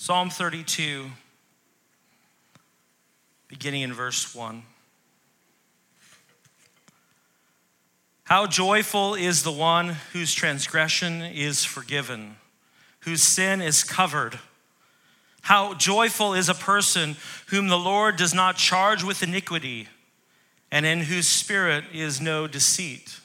Psalm 32, beginning in verse 1. How joyful is the one whose transgression is forgiven, whose sin is covered. How joyful is a person whom the Lord does not charge with iniquity, and in whose spirit is no deceit.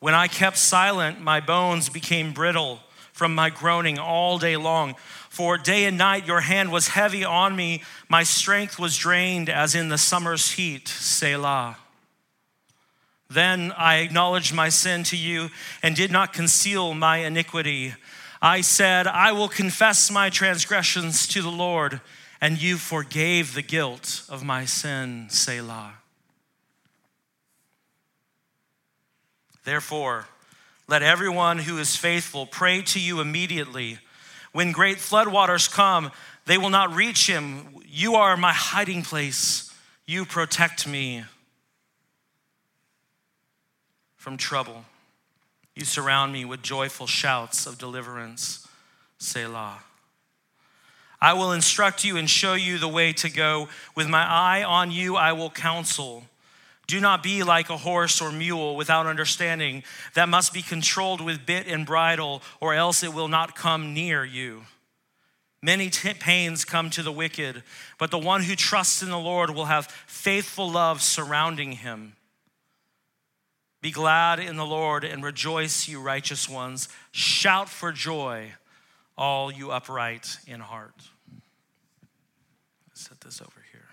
When I kept silent, my bones became brittle from my groaning all day long. For day and night your hand was heavy on me, my strength was drained as in the summer's heat. Selah. Then I acknowledged my sin to you and did not conceal my iniquity. I said, I will confess my transgressions to the Lord, and you forgave the guilt of my sin. Selah. Therefore, let everyone who is faithful pray to you immediately. When great floodwaters come, they will not reach him. You are my hiding place. You protect me from trouble. You surround me with joyful shouts of deliverance. Selah. I will instruct you and show you the way to go. With my eye on you, I will counsel. Do not be like a horse or mule without understanding, that must be controlled with bit and bridle, or else it will not come near you. Many t- pains come to the wicked, but the one who trusts in the Lord will have faithful love surrounding him. Be glad in the Lord and rejoice, you righteous ones. Shout for joy, all you upright in heart. Let's set this over here.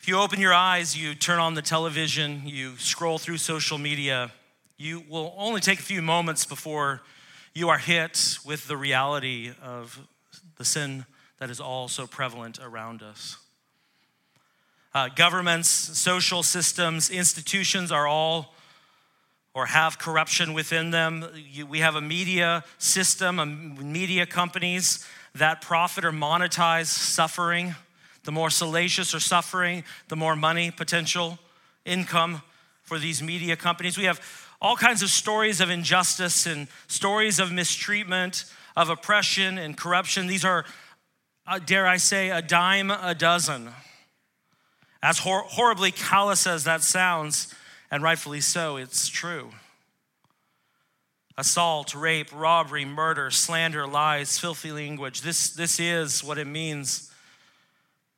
If you open your eyes, you turn on the television, you scroll through social media, you will only take a few moments before you are hit with the reality of the sin that is all so prevalent around us. Uh, governments, social systems, institutions are all or have corruption within them. You, we have a media system, a media companies that profit or monetize suffering. The more salacious or suffering, the more money potential, income for these media companies. We have all kinds of stories of injustice and stories of mistreatment, of oppression and corruption. These are, uh, dare I say, a dime a dozen. As hor- horribly callous as that sounds, and rightfully so, it's true. Assault, rape, robbery, murder, slander, lies, filthy language. This, this is what it means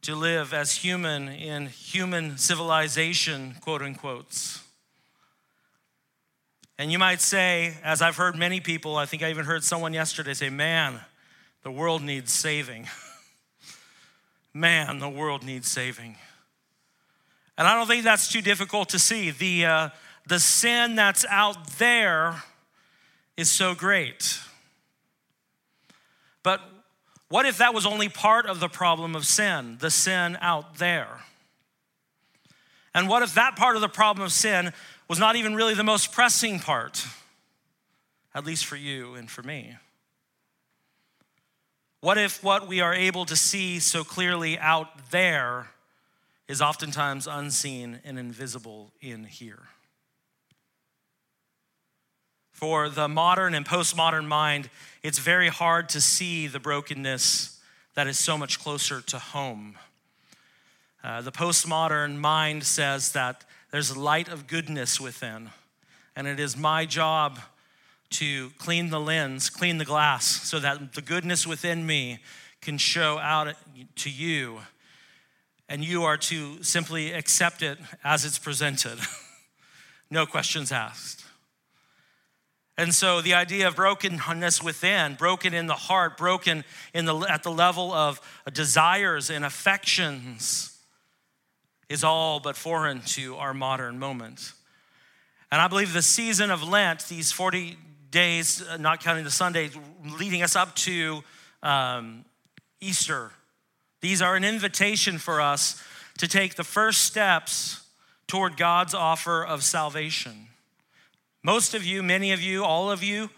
to live as human in human civilization, quote unquote. And you might say, as I've heard many people, I think I even heard someone yesterday say, man, the world needs saving. man, the world needs saving. And I don't think that's too difficult to see. The, uh, the sin that's out there is so great. But what if that was only part of the problem of sin, the sin out there? And what if that part of the problem of sin was not even really the most pressing part, at least for you and for me? What if what we are able to see so clearly out there is oftentimes unseen and invisible in here? For the modern and postmodern mind, it's very hard to see the brokenness that is so much closer to home. Uh, the postmodern mind says that there's light of goodness within, and it is my job to clean the lens, clean the glass, so that the goodness within me can show out to you, and you are to simply accept it as it's presented. no questions asked. And so the idea of brokenness within, broken in the heart, broken in the, at the level of desires and affections, is all but foreign to our modern moment. And I believe the season of Lent, these 40 days, uh, not counting the Sundays, leading us up to um, Easter, these are an invitation for us to take the first steps toward God's offer of salvation. Most of you, many of you, all of you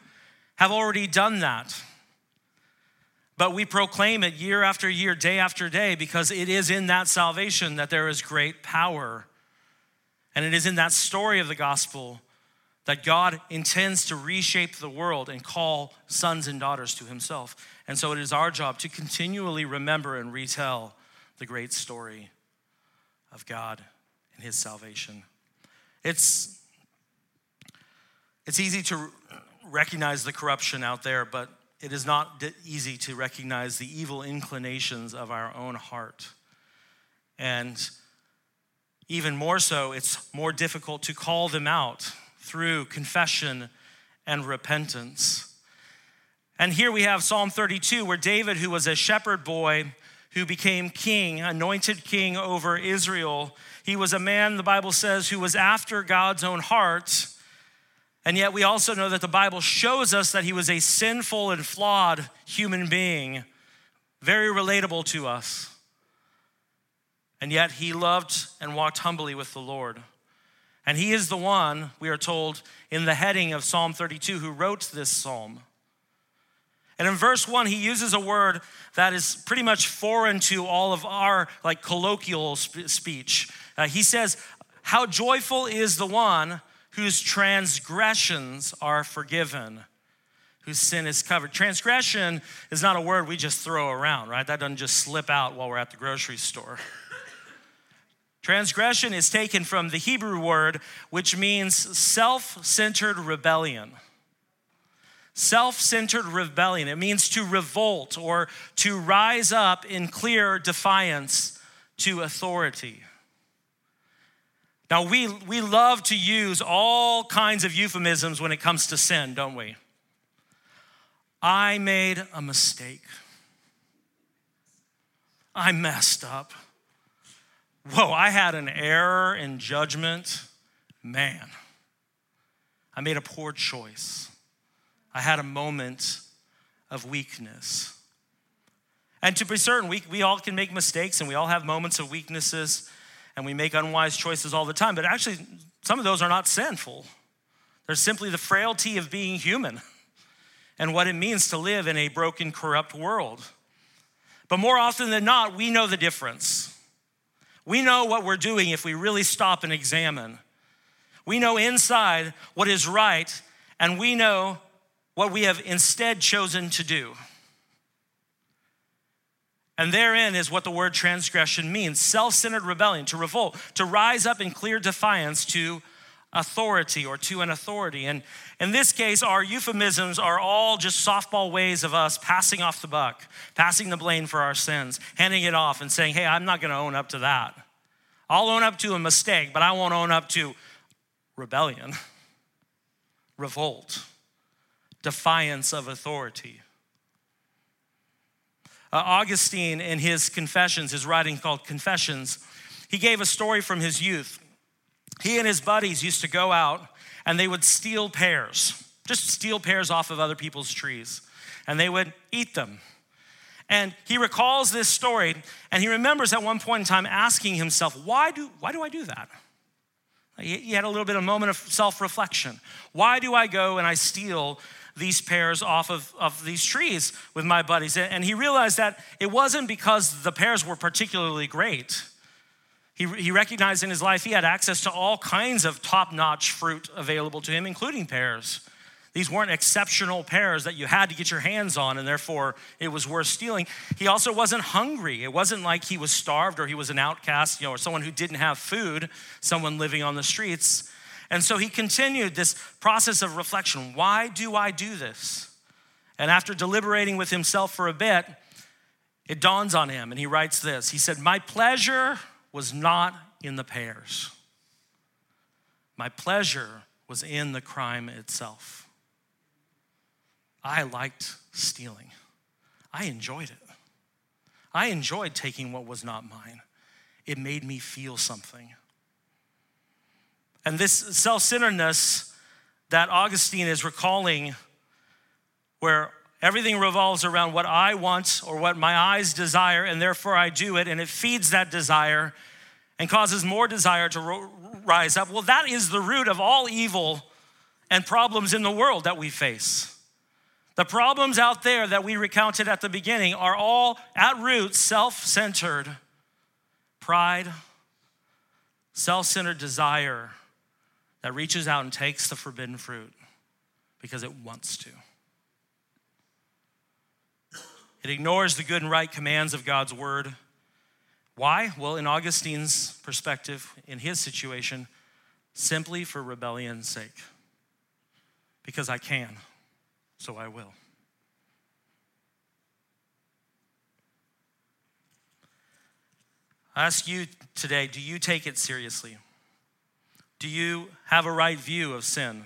have already done that. But we proclaim it year after year, day after day, because it is in that salvation that there is great power. And it is in that story of the gospel that God intends to reshape the world and call sons and daughters to himself. And so it is our job to continually remember and retell the great story of God and his salvation. It's, it's easy to recognize the corruption out there, but it is not easy to recognize the evil inclinations of our own heart. And even more so, it's more difficult to call them out through confession and repentance. And here we have Psalm 32, where David, who was a shepherd boy who became king, anointed king over Israel, he was a man, the Bible says, who was after God's own heart. And yet we also know that the Bible shows us that he was a sinful and flawed human being, very relatable to us. And yet he loved and walked humbly with the Lord. And he is the one, we are told in the heading of Psalm 32, who wrote this psalm. And in verse 1, he uses a word that is pretty much foreign to all of our like colloquial speech. Uh, he says, How joyful is the one whose transgressions are forgiven, whose sin is covered. Transgression is not a word we just throw around, right? That doesn't just slip out while we're at the grocery store. Transgression is taken from the Hebrew word, which means self centered rebellion. Self centered rebellion. It means to revolt or to rise up in clear defiance to authority. Now, we, we love to use all kinds of euphemisms when it comes to sin, don't we? I made a mistake. I messed up whoa, I had an error in judgment. Man, I made a poor choice. I had a moment of weakness. And to be certain, we, we all can make mistakes and we all have moments of weaknesses and we make unwise choices all the time. But actually, some of those are not sinful. They're simply the frailty of being human and what it means to live in a broken, corrupt world. But more often than not, we know the difference. We know what we're doing if we really stop and examine. We know inside what is right, and we know what we have instead chosen to do. And therein is what the word transgression means self centered rebellion, to revolt, to rise up in clear defiance to authority or to an authority. And in this case, our euphemisms are all just softball ways of us passing off the buck, passing the blame for our sins, handing it off and saying, hey, I'm not going to own up to that. I'll own up to a mistake, but I won't own up to rebellion, revolt, defiance of authority. Uh, Augustine, in his Confessions, his writing called Confessions, he gave a story from his youth he and his buddies used to go out and they would steal pears, just steal pears off of other people's trees, and they would eat them. And he recalls this story and he remembers at one point in time asking himself, Why do, why do I do that? He had a little bit of a moment of self reflection. Why do I go and I steal these pears off of, of these trees with my buddies? And he realized that it wasn't because the pears were particularly great. He, he recognized in his life he had access to all kinds of top notch fruit available to him, including pears. These weren't exceptional pears that you had to get your hands on, and therefore it was worth stealing. He also wasn't hungry. It wasn't like he was starved or he was an outcast, you know, or someone who didn't have food, someone living on the streets. And so he continued this process of reflection. Why do I do this? And after deliberating with himself for a bit, it dawns on him, and he writes this He said, My pleasure was not in the pears. My pleasure was in the crime itself. I liked stealing. I enjoyed it. I enjoyed taking what was not mine. It made me feel something. And this self centeredness that Augustine is recalling, where everything revolves around what I want or what my eyes desire, and therefore I do it, and it feeds that desire and causes more desire to ro- rise up. Well, that is the root of all evil and problems in the world that we face. The problems out there that we recounted at the beginning are all at root self centered pride, self centered desire that reaches out and takes the forbidden fruit because it wants to. It ignores the good and right commands of God's word. Why? Well, in Augustine's perspective, in his situation, simply for rebellion's sake. Because I can, so I will. I ask you today do you take it seriously? Do you have a right view of sin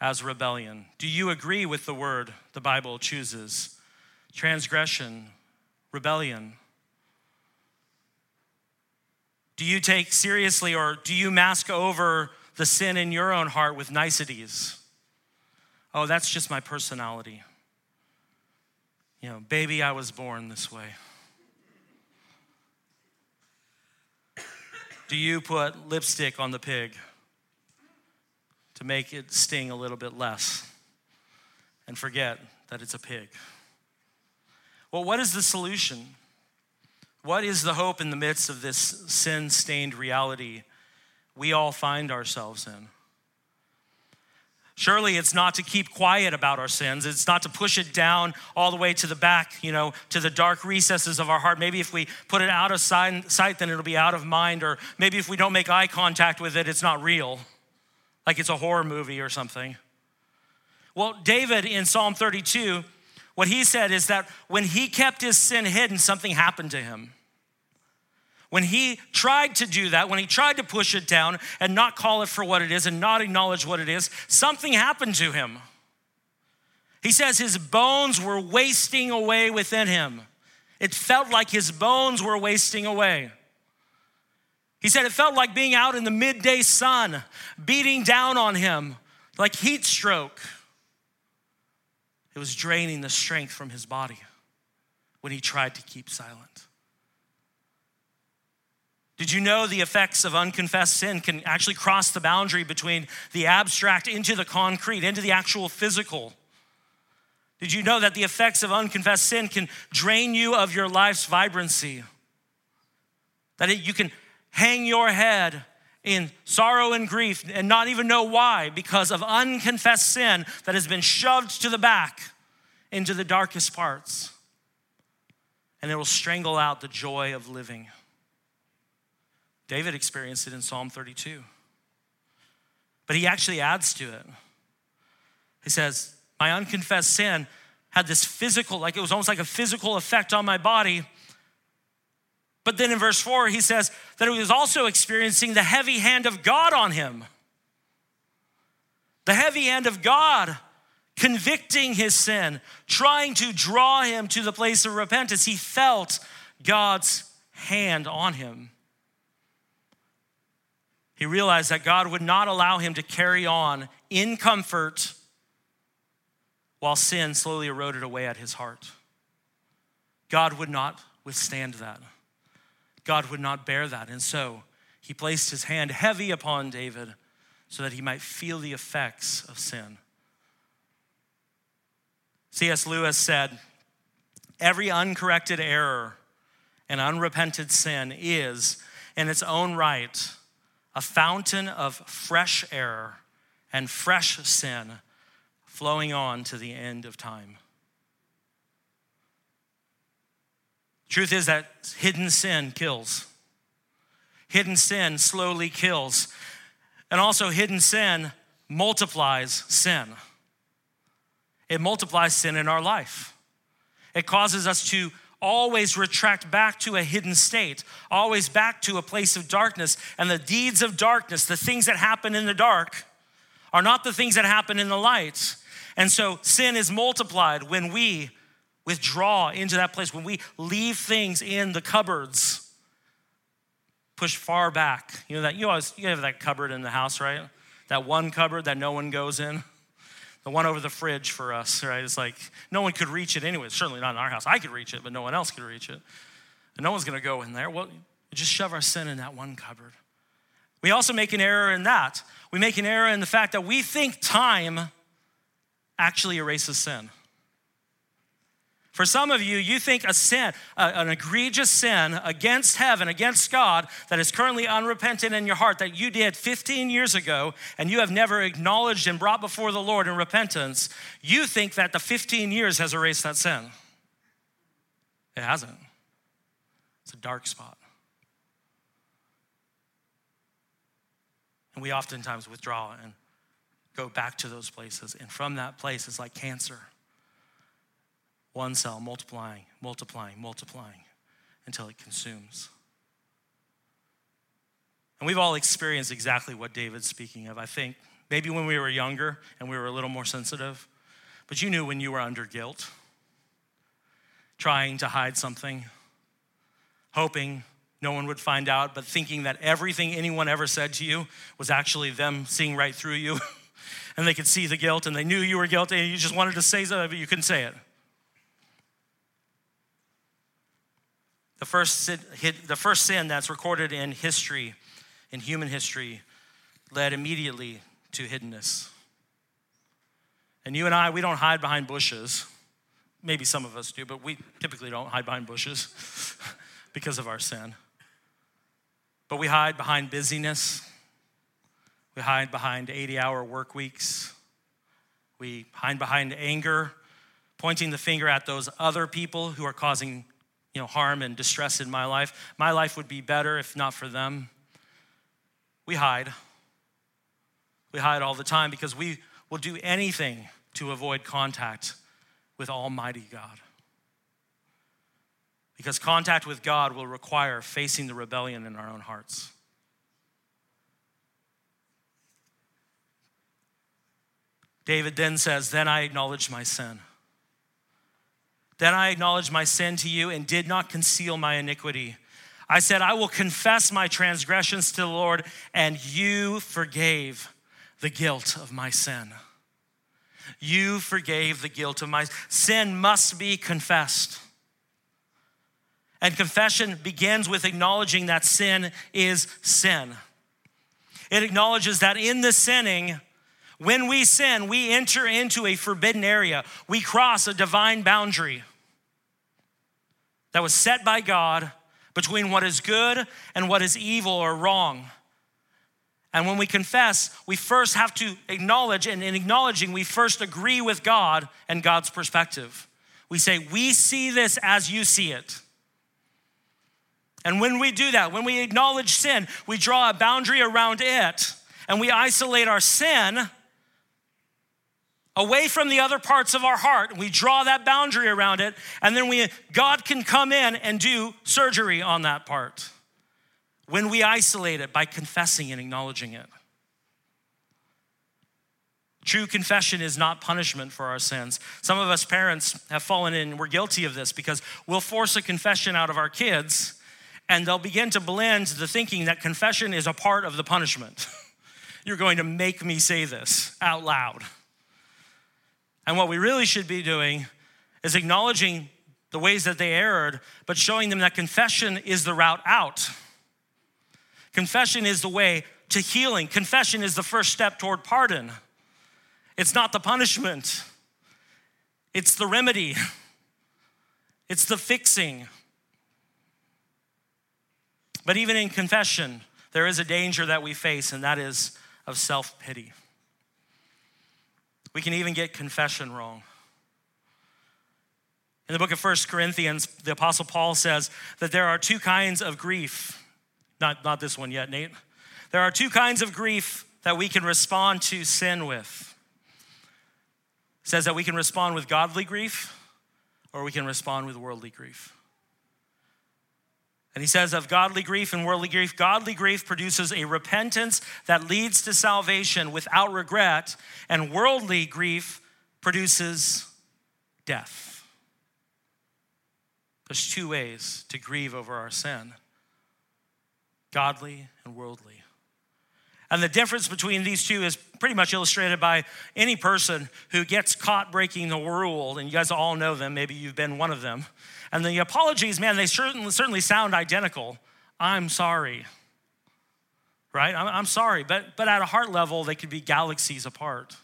as rebellion? Do you agree with the word the Bible chooses? Transgression, rebellion. Do you take seriously or do you mask over the sin in your own heart with niceties? Oh, that's just my personality. You know, baby, I was born this way. Do you put lipstick on the pig to make it sting a little bit less and forget that it's a pig? Well, what is the solution? What is the hope in the midst of this sin stained reality we all find ourselves in? Surely it's not to keep quiet about our sins. It's not to push it down all the way to the back, you know, to the dark recesses of our heart. Maybe if we put it out of sight, then it'll be out of mind. Or maybe if we don't make eye contact with it, it's not real, like it's a horror movie or something. Well, David in Psalm 32, what he said is that when he kept his sin hidden, something happened to him. When he tried to do that, when he tried to push it down and not call it for what it is and not acknowledge what it is, something happened to him. He says his bones were wasting away within him. It felt like his bones were wasting away. He said it felt like being out in the midday sun, beating down on him like heat stroke. It was draining the strength from his body when he tried to keep silent. Did you know the effects of unconfessed sin can actually cross the boundary between the abstract into the concrete, into the actual physical? Did you know that the effects of unconfessed sin can drain you of your life's vibrancy? That it, you can hang your head in sorrow and grief and not even know why because of unconfessed sin that has been shoved to the back into the darkest parts. And it will strangle out the joy of living. David experienced it in Psalm 32. But he actually adds to it. He says, My unconfessed sin had this physical, like it was almost like a physical effect on my body. But then in verse 4, he says that he was also experiencing the heavy hand of God on him. The heavy hand of God convicting his sin, trying to draw him to the place of repentance. He felt God's hand on him. He realized that God would not allow him to carry on in comfort while sin slowly eroded away at his heart. God would not withstand that. God would not bear that. And so he placed his hand heavy upon David so that he might feel the effects of sin. C.S. Lewis said, Every uncorrected error and unrepented sin is, in its own right, a fountain of fresh air and fresh sin flowing on to the end of time. Truth is that hidden sin kills. Hidden sin slowly kills. And also, hidden sin multiplies sin. It multiplies sin in our life. It causes us to always retract back to a hidden state, always back to a place of darkness. And the deeds of darkness, the things that happen in the dark, are not the things that happen in the light. And so sin is multiplied when we withdraw into that place, when we leave things in the cupboards, push far back. You know that you always you have that cupboard in the house, right? That one cupboard that no one goes in the one over the fridge for us, right? It's like no one could reach it anyway. Certainly not in our house. I could reach it, but no one else could reach it. And no one's going to go in there. Well, just shove our sin in that one cupboard. We also make an error in that. We make an error in the fact that we think time actually erases sin. For some of you, you think a sin, an egregious sin against heaven, against God, that is currently unrepentant in your heart that you did 15 years ago and you have never acknowledged and brought before the Lord in repentance, you think that the 15 years has erased that sin. It hasn't. It's a dark spot. And we oftentimes withdraw and go back to those places. And from that place, it's like cancer one cell multiplying, multiplying, multiplying until it consumes. And we've all experienced exactly what David's speaking of, I think. Maybe when we were younger and we were a little more sensitive, but you knew when you were under guilt, trying to hide something, hoping no one would find out, but thinking that everything anyone ever said to you was actually them seeing right through you. and they could see the guilt and they knew you were guilty and you just wanted to say something, but you couldn't say it. The first, sin, the first sin that's recorded in history, in human history, led immediately to hiddenness. And you and I, we don't hide behind bushes. Maybe some of us do, but we typically don't hide behind bushes because of our sin. But we hide behind busyness. We hide behind 80 hour work weeks. We hide behind anger, pointing the finger at those other people who are causing you know, harm and distress in my life. My life would be better if not for them. We hide. We hide all the time because we will do anything to avoid contact with Almighty God. Because contact with God will require facing the rebellion in our own hearts. David then says, Then I acknowledge my sin. Then I acknowledged my sin to you and did not conceal my iniquity. I said, I will confess my transgressions to the Lord, and you forgave the guilt of my sin. You forgave the guilt of my sin must be confessed. And confession begins with acknowledging that sin is sin. It acknowledges that in the sinning, when we sin, we enter into a forbidden area. We cross a divine boundary that was set by God between what is good and what is evil or wrong. And when we confess, we first have to acknowledge, and in acknowledging, we first agree with God and God's perspective. We say, We see this as you see it. And when we do that, when we acknowledge sin, we draw a boundary around it and we isolate our sin away from the other parts of our heart. We draw that boundary around it, and then we, God can come in and do surgery on that part when we isolate it by confessing and acknowledging it. True confession is not punishment for our sins. Some of us parents have fallen in, we're guilty of this because we'll force a confession out of our kids and they'll begin to blend the thinking that confession is a part of the punishment. You're going to make me say this out loud. And what we really should be doing is acknowledging the ways that they erred, but showing them that confession is the route out. Confession is the way to healing. Confession is the first step toward pardon. It's not the punishment, it's the remedy, it's the fixing. But even in confession, there is a danger that we face, and that is of self pity. We can even get confession wrong. In the book of First Corinthians, the Apostle Paul says that there are two kinds of grief. Not, not this one yet, Nate. There are two kinds of grief that we can respond to sin with. It says that we can respond with godly grief or we can respond with worldly grief. And he says of godly grief and worldly grief, godly grief produces a repentance that leads to salvation without regret, and worldly grief produces death. There's two ways to grieve over our sin godly and worldly. And the difference between these two is pretty much illustrated by any person who gets caught breaking the rule, and you guys all know them, maybe you've been one of them. And the apologies, man, they certainly, certainly sound identical. I'm sorry. Right? I'm, I'm sorry. But, but at a heart level, they could be galaxies apart.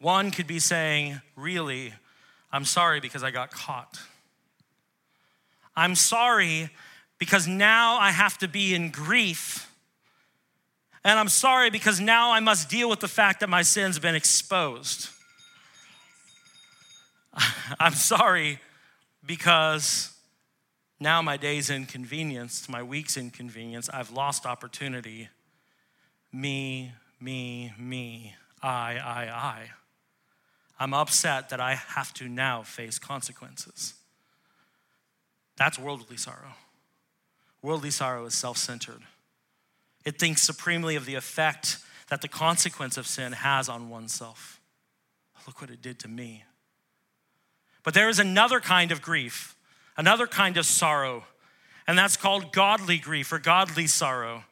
One could be saying, Really, I'm sorry because I got caught. I'm sorry because now I have to be in grief. And I'm sorry because now I must deal with the fact that my sin's been exposed. I'm sorry because now my day's inconvenienced, my week's inconvenienced, I've lost opportunity. Me, me, me, I, I, I. I'm upset that I have to now face consequences. That's worldly sorrow. Worldly sorrow is self centered, it thinks supremely of the effect that the consequence of sin has on oneself. Look what it did to me. But there is another kind of grief, another kind of sorrow, and that's called godly grief or godly sorrow.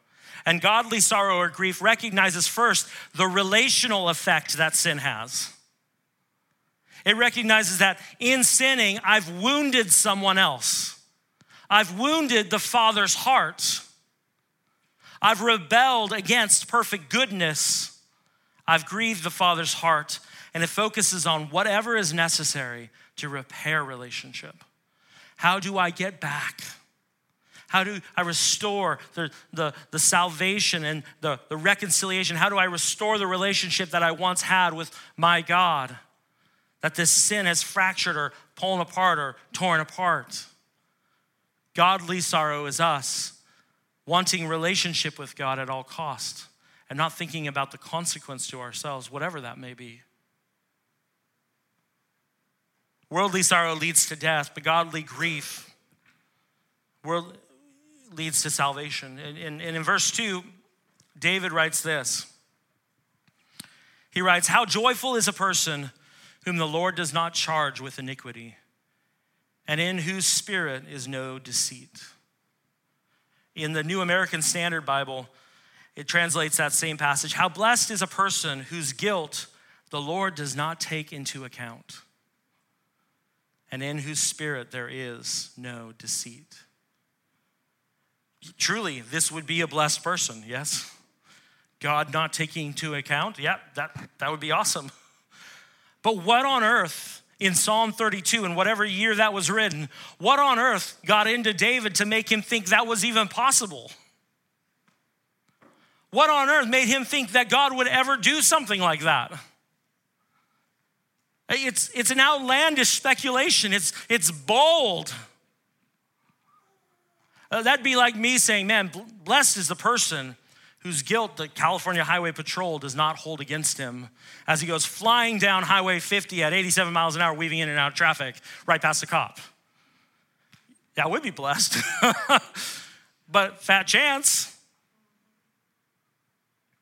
And godly sorrow or grief recognizes first the relational effect that sin has. It recognizes that in sinning, I've wounded someone else. I've wounded the Father's heart. I've rebelled against perfect goodness. I've grieved the Father's heart. And it focuses on whatever is necessary to repair relationship. How do I get back? How do I restore the, the, the salvation and the, the reconciliation? How do I restore the relationship that I once had with my God? That this sin has fractured or pulled apart or torn apart. Godly sorrow is us wanting relationship with God at all cost and not thinking about the consequence to ourselves, whatever that may be. Worldly sorrow leads to death, but godly grief world, leads to salvation. And, and, and in verse 2, David writes this. He writes, How joyful is a person whom the Lord does not charge with iniquity, and in whose spirit is no deceit. In the New American Standard Bible, it translates that same passage How blessed is a person whose guilt the Lord does not take into account and in whose spirit there is no deceit. Truly, this would be a blessed person, yes? God not taking into account, yeah, that, that would be awesome. But what on earth in Psalm 32 in whatever year that was written, what on earth got into David to make him think that was even possible? What on earth made him think that God would ever do something like that? It's, it's an outlandish speculation, it's, it's bold. Uh, that'd be like me saying, man, blessed is the person whose guilt the California Highway Patrol does not hold against him as he goes flying down Highway 50 at 87 miles an hour, weaving in and out of traffic right past the cop. That would be blessed. but fat chance.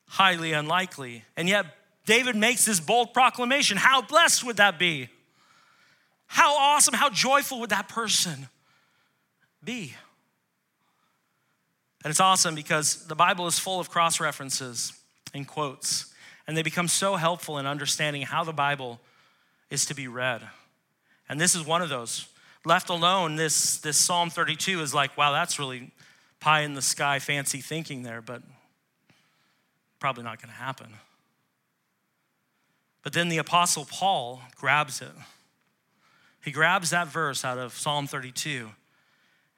Highly unlikely. And yet, David makes this bold proclamation. How blessed would that be? How awesome, how joyful would that person be? And it's awesome because the Bible is full of cross references and quotes, and they become so helpful in understanding how the Bible is to be read. And this is one of those. Left alone, this, this Psalm 32 is like, wow, that's really pie in the sky fancy thinking there, but probably not going to happen. But then the Apostle Paul grabs it. He grabs that verse out of Psalm 32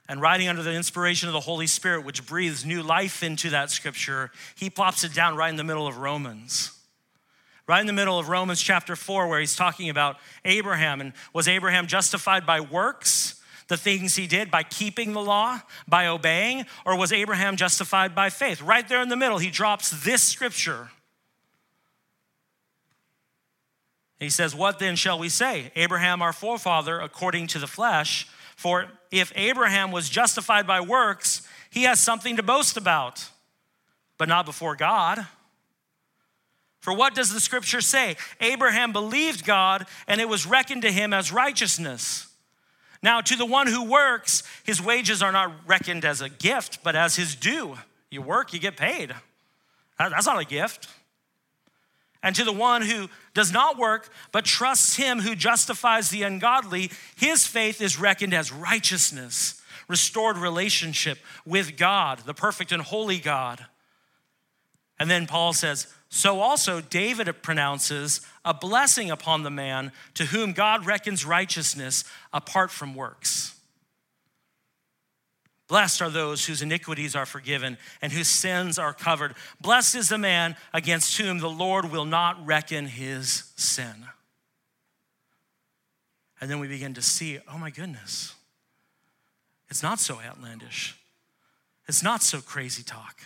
and writing under the inspiration of the Holy Spirit, which breathes new life into that scripture, he plops it down right in the middle of Romans. Right in the middle of Romans chapter 4, where he's talking about Abraham. And was Abraham justified by works, the things he did, by keeping the law, by obeying, or was Abraham justified by faith? Right there in the middle, he drops this scripture. He says, What then shall we say? Abraham, our forefather, according to the flesh, for if Abraham was justified by works, he has something to boast about, but not before God. For what does the scripture say? Abraham believed God, and it was reckoned to him as righteousness. Now, to the one who works, his wages are not reckoned as a gift, but as his due. You work, you get paid. That's not a gift. And to the one who does not work, but trusts him who justifies the ungodly, his faith is reckoned as righteousness, restored relationship with God, the perfect and holy God. And then Paul says, so also David pronounces a blessing upon the man to whom God reckons righteousness apart from works. Blessed are those whose iniquities are forgiven and whose sins are covered. Blessed is the man against whom the Lord will not reckon his sin. And then we begin to see oh my goodness, it's not so outlandish, it's not so crazy talk.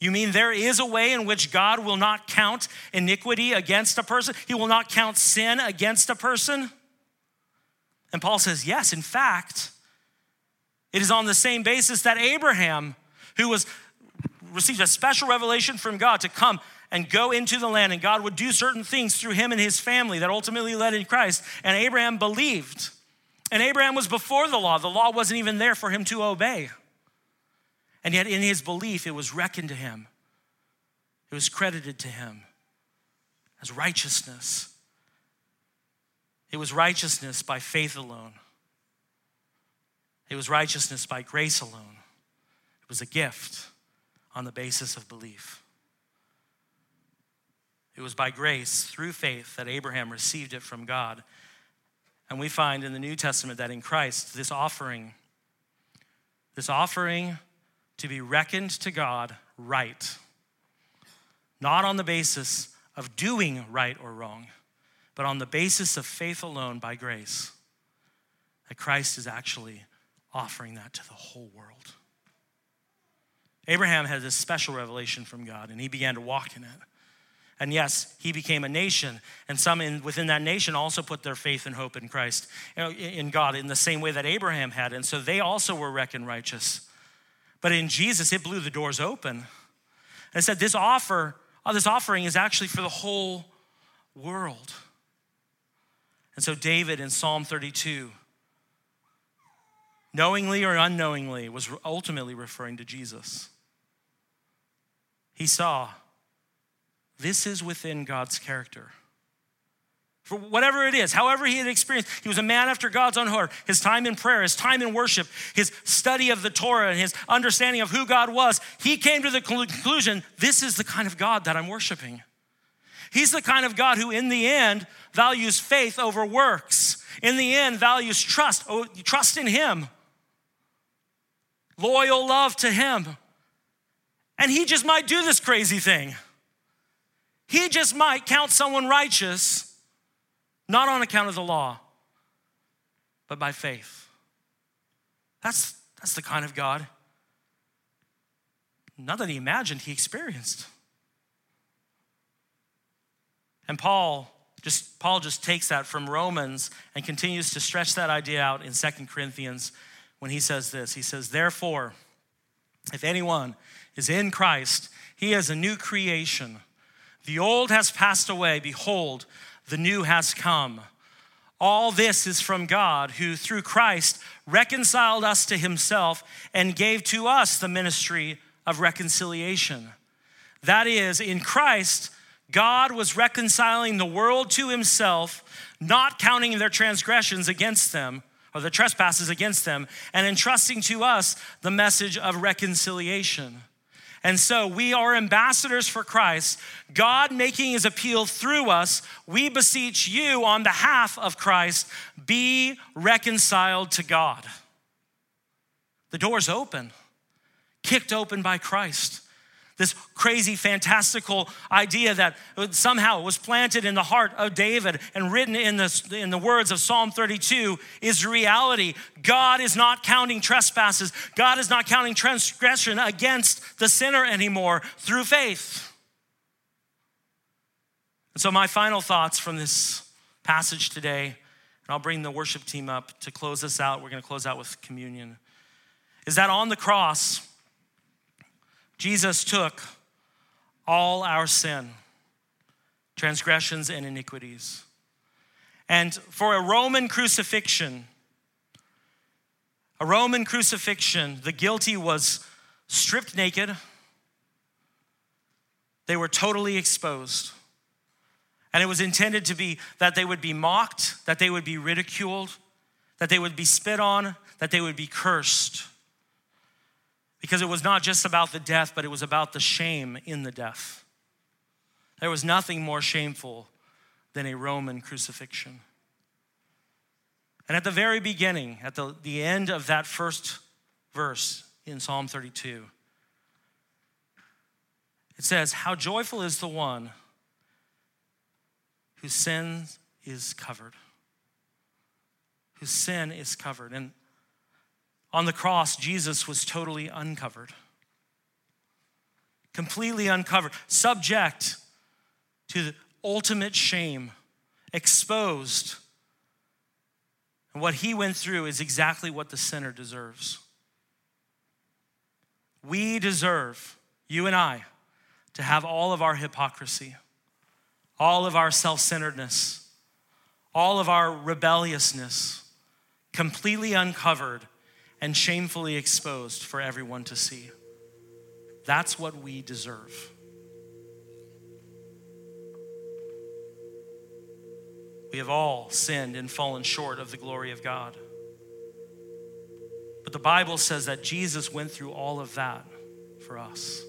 You mean there is a way in which God will not count iniquity against a person? He will not count sin against a person? And Paul says, yes, in fact, it is on the same basis that Abraham, who was received a special revelation from God to come and go into the land, and God would do certain things through him and his family that ultimately led in Christ. And Abraham believed. And Abraham was before the law. The law wasn't even there for him to obey. And yet, in his belief, it was reckoned to him, it was credited to him as righteousness. It was righteousness by faith alone. It was righteousness by grace alone. It was a gift on the basis of belief. It was by grace, through faith, that Abraham received it from God. And we find in the New Testament that in Christ, this offering, this offering to be reckoned to God right, not on the basis of doing right or wrong, but on the basis of faith alone by grace, that Christ is actually offering that to the whole world. Abraham had this special revelation from God, and he began to walk in it. And yes, he became a nation, and some in, within that nation also put their faith and hope in Christ, in God, in the same way that Abraham had. And so they also were reckoned righteous. But in Jesus, it blew the doors open. And said, This offer, oh, this offering is actually for the whole world. And so David in Psalm 32 knowingly or unknowingly, was ultimately referring to Jesus. He saw this is within God's character. For whatever it is, however he had experienced, he was a man after God's own heart. His time in prayer, his time in worship, his study of the Torah, and his understanding of who God was, he came to the conclusion this is the kind of God that I'm worshiping. He's the kind of God who, in the end, values faith over works. In the end, values trust, oh, trust in Him loyal love to Him. And He just might do this crazy thing. He just might count someone righteous, not on account of the law, but by faith. That's, that's the kind of God, not that he imagined, he experienced. And Paul just Paul just takes that from Romans and continues to stretch that idea out in Second Corinthians when he says this. He says, Therefore, if anyone is in Christ, he is a new creation. The old has passed away. Behold, the new has come. All this is from God, who through Christ reconciled us to himself and gave to us the ministry of reconciliation. That is, in Christ, God was reconciling the world to himself, not counting their transgressions against them or the trespasses against them, and entrusting to us the message of reconciliation. And so we are ambassadors for Christ, God making his appeal through us. We beseech you on behalf of Christ, be reconciled to God. The door's open, kicked open by Christ this crazy, fantastical idea that somehow was planted in the heart of David and written in the, in the words of Psalm 32 is reality. God is not counting trespasses, God is not counting transgression against the sinner anymore through faith. And so, my final thoughts from this passage today, and I'll bring the worship team up to close this out. We're going to close out with communion. Is that on the cross, Jesus took all our sin, transgressions, and iniquities. And for a Roman crucifixion, a Roman crucifixion, the guilty was stripped naked, they were totally exposed. And it was intended to be that they would be mocked, that they would be ridiculed, that they would be spit on, that they would be cursed. Because it was not just about the death, but it was about the shame in the death. There was nothing more shameful than a Roman crucifixion. And at the very beginning, at the, the end of that first verse in Psalm 32, it says, How joyful is the one whose sin is covered. Whose sin is covered. And on the cross, Jesus was totally uncovered, completely uncovered, subject to the ultimate shame, exposed. And what he went through is exactly what the sinner deserves. We deserve, you and I, to have all of our hypocrisy, all of our self centeredness, all of our rebelliousness completely uncovered and shamefully exposed for everyone to see. That's what we deserve. We have all sinned and fallen short of the glory of God. But the Bible says that Jesus went through all of that for us.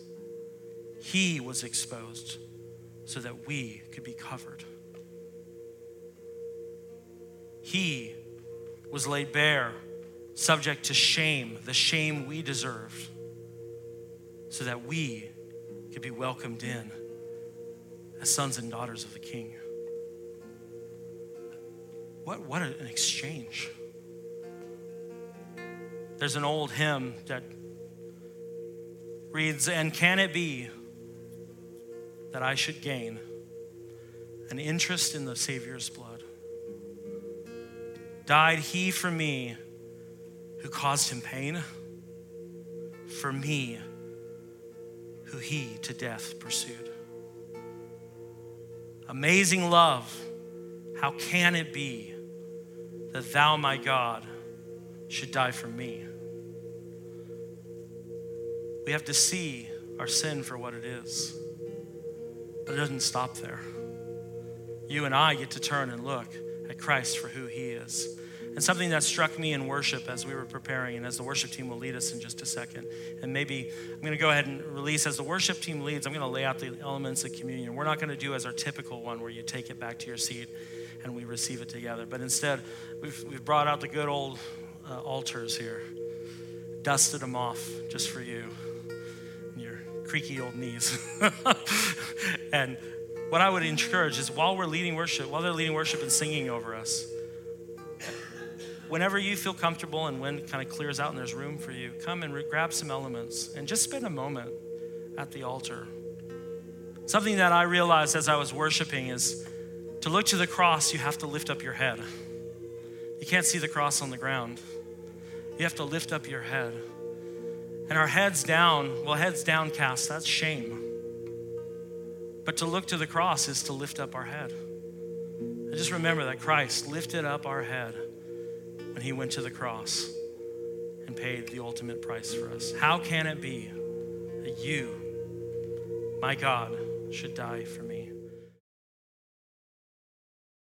He was exposed so that we could be covered. He was laid bare, subject to shame, the shame we deserved, so that we could be welcomed in as sons and daughters of the King. What, what an exchange. There's an old hymn that reads, And can it be that I should gain an interest in the Savior's blood? Died he for me who caused him pain? For me who he to death pursued. Amazing love, how can it be that thou, my God, should die for me? We have to see our sin for what it is. But it doesn't stop there. You and I get to turn and look at Christ for who he is. And something that struck me in worship as we were preparing, and as the worship team will lead us in just a second. And maybe I'm going to go ahead and release, as the worship team leads, I'm going to lay out the elements of communion. We're not going to do as our typical one where you take it back to your seat and we receive it together. But instead, we've, we've brought out the good old uh, altars here, dusted them off just for you and your creaky old knees. and what I would encourage is while we're leading worship, while they're leading worship and singing over us, whenever you feel comfortable and when it kind of clears out and there's room for you, come and re- grab some elements and just spend a moment at the altar. Something that I realized as I was worshiping is to look to the cross, you have to lift up your head. You can't see the cross on the ground. You have to lift up your head and our heads down, well, heads downcast, that's shame. But to look to the cross is to lift up our head. And just remember that Christ lifted up our head when he went to the cross and paid the ultimate price for us. How can it be that you, my God, should die for me?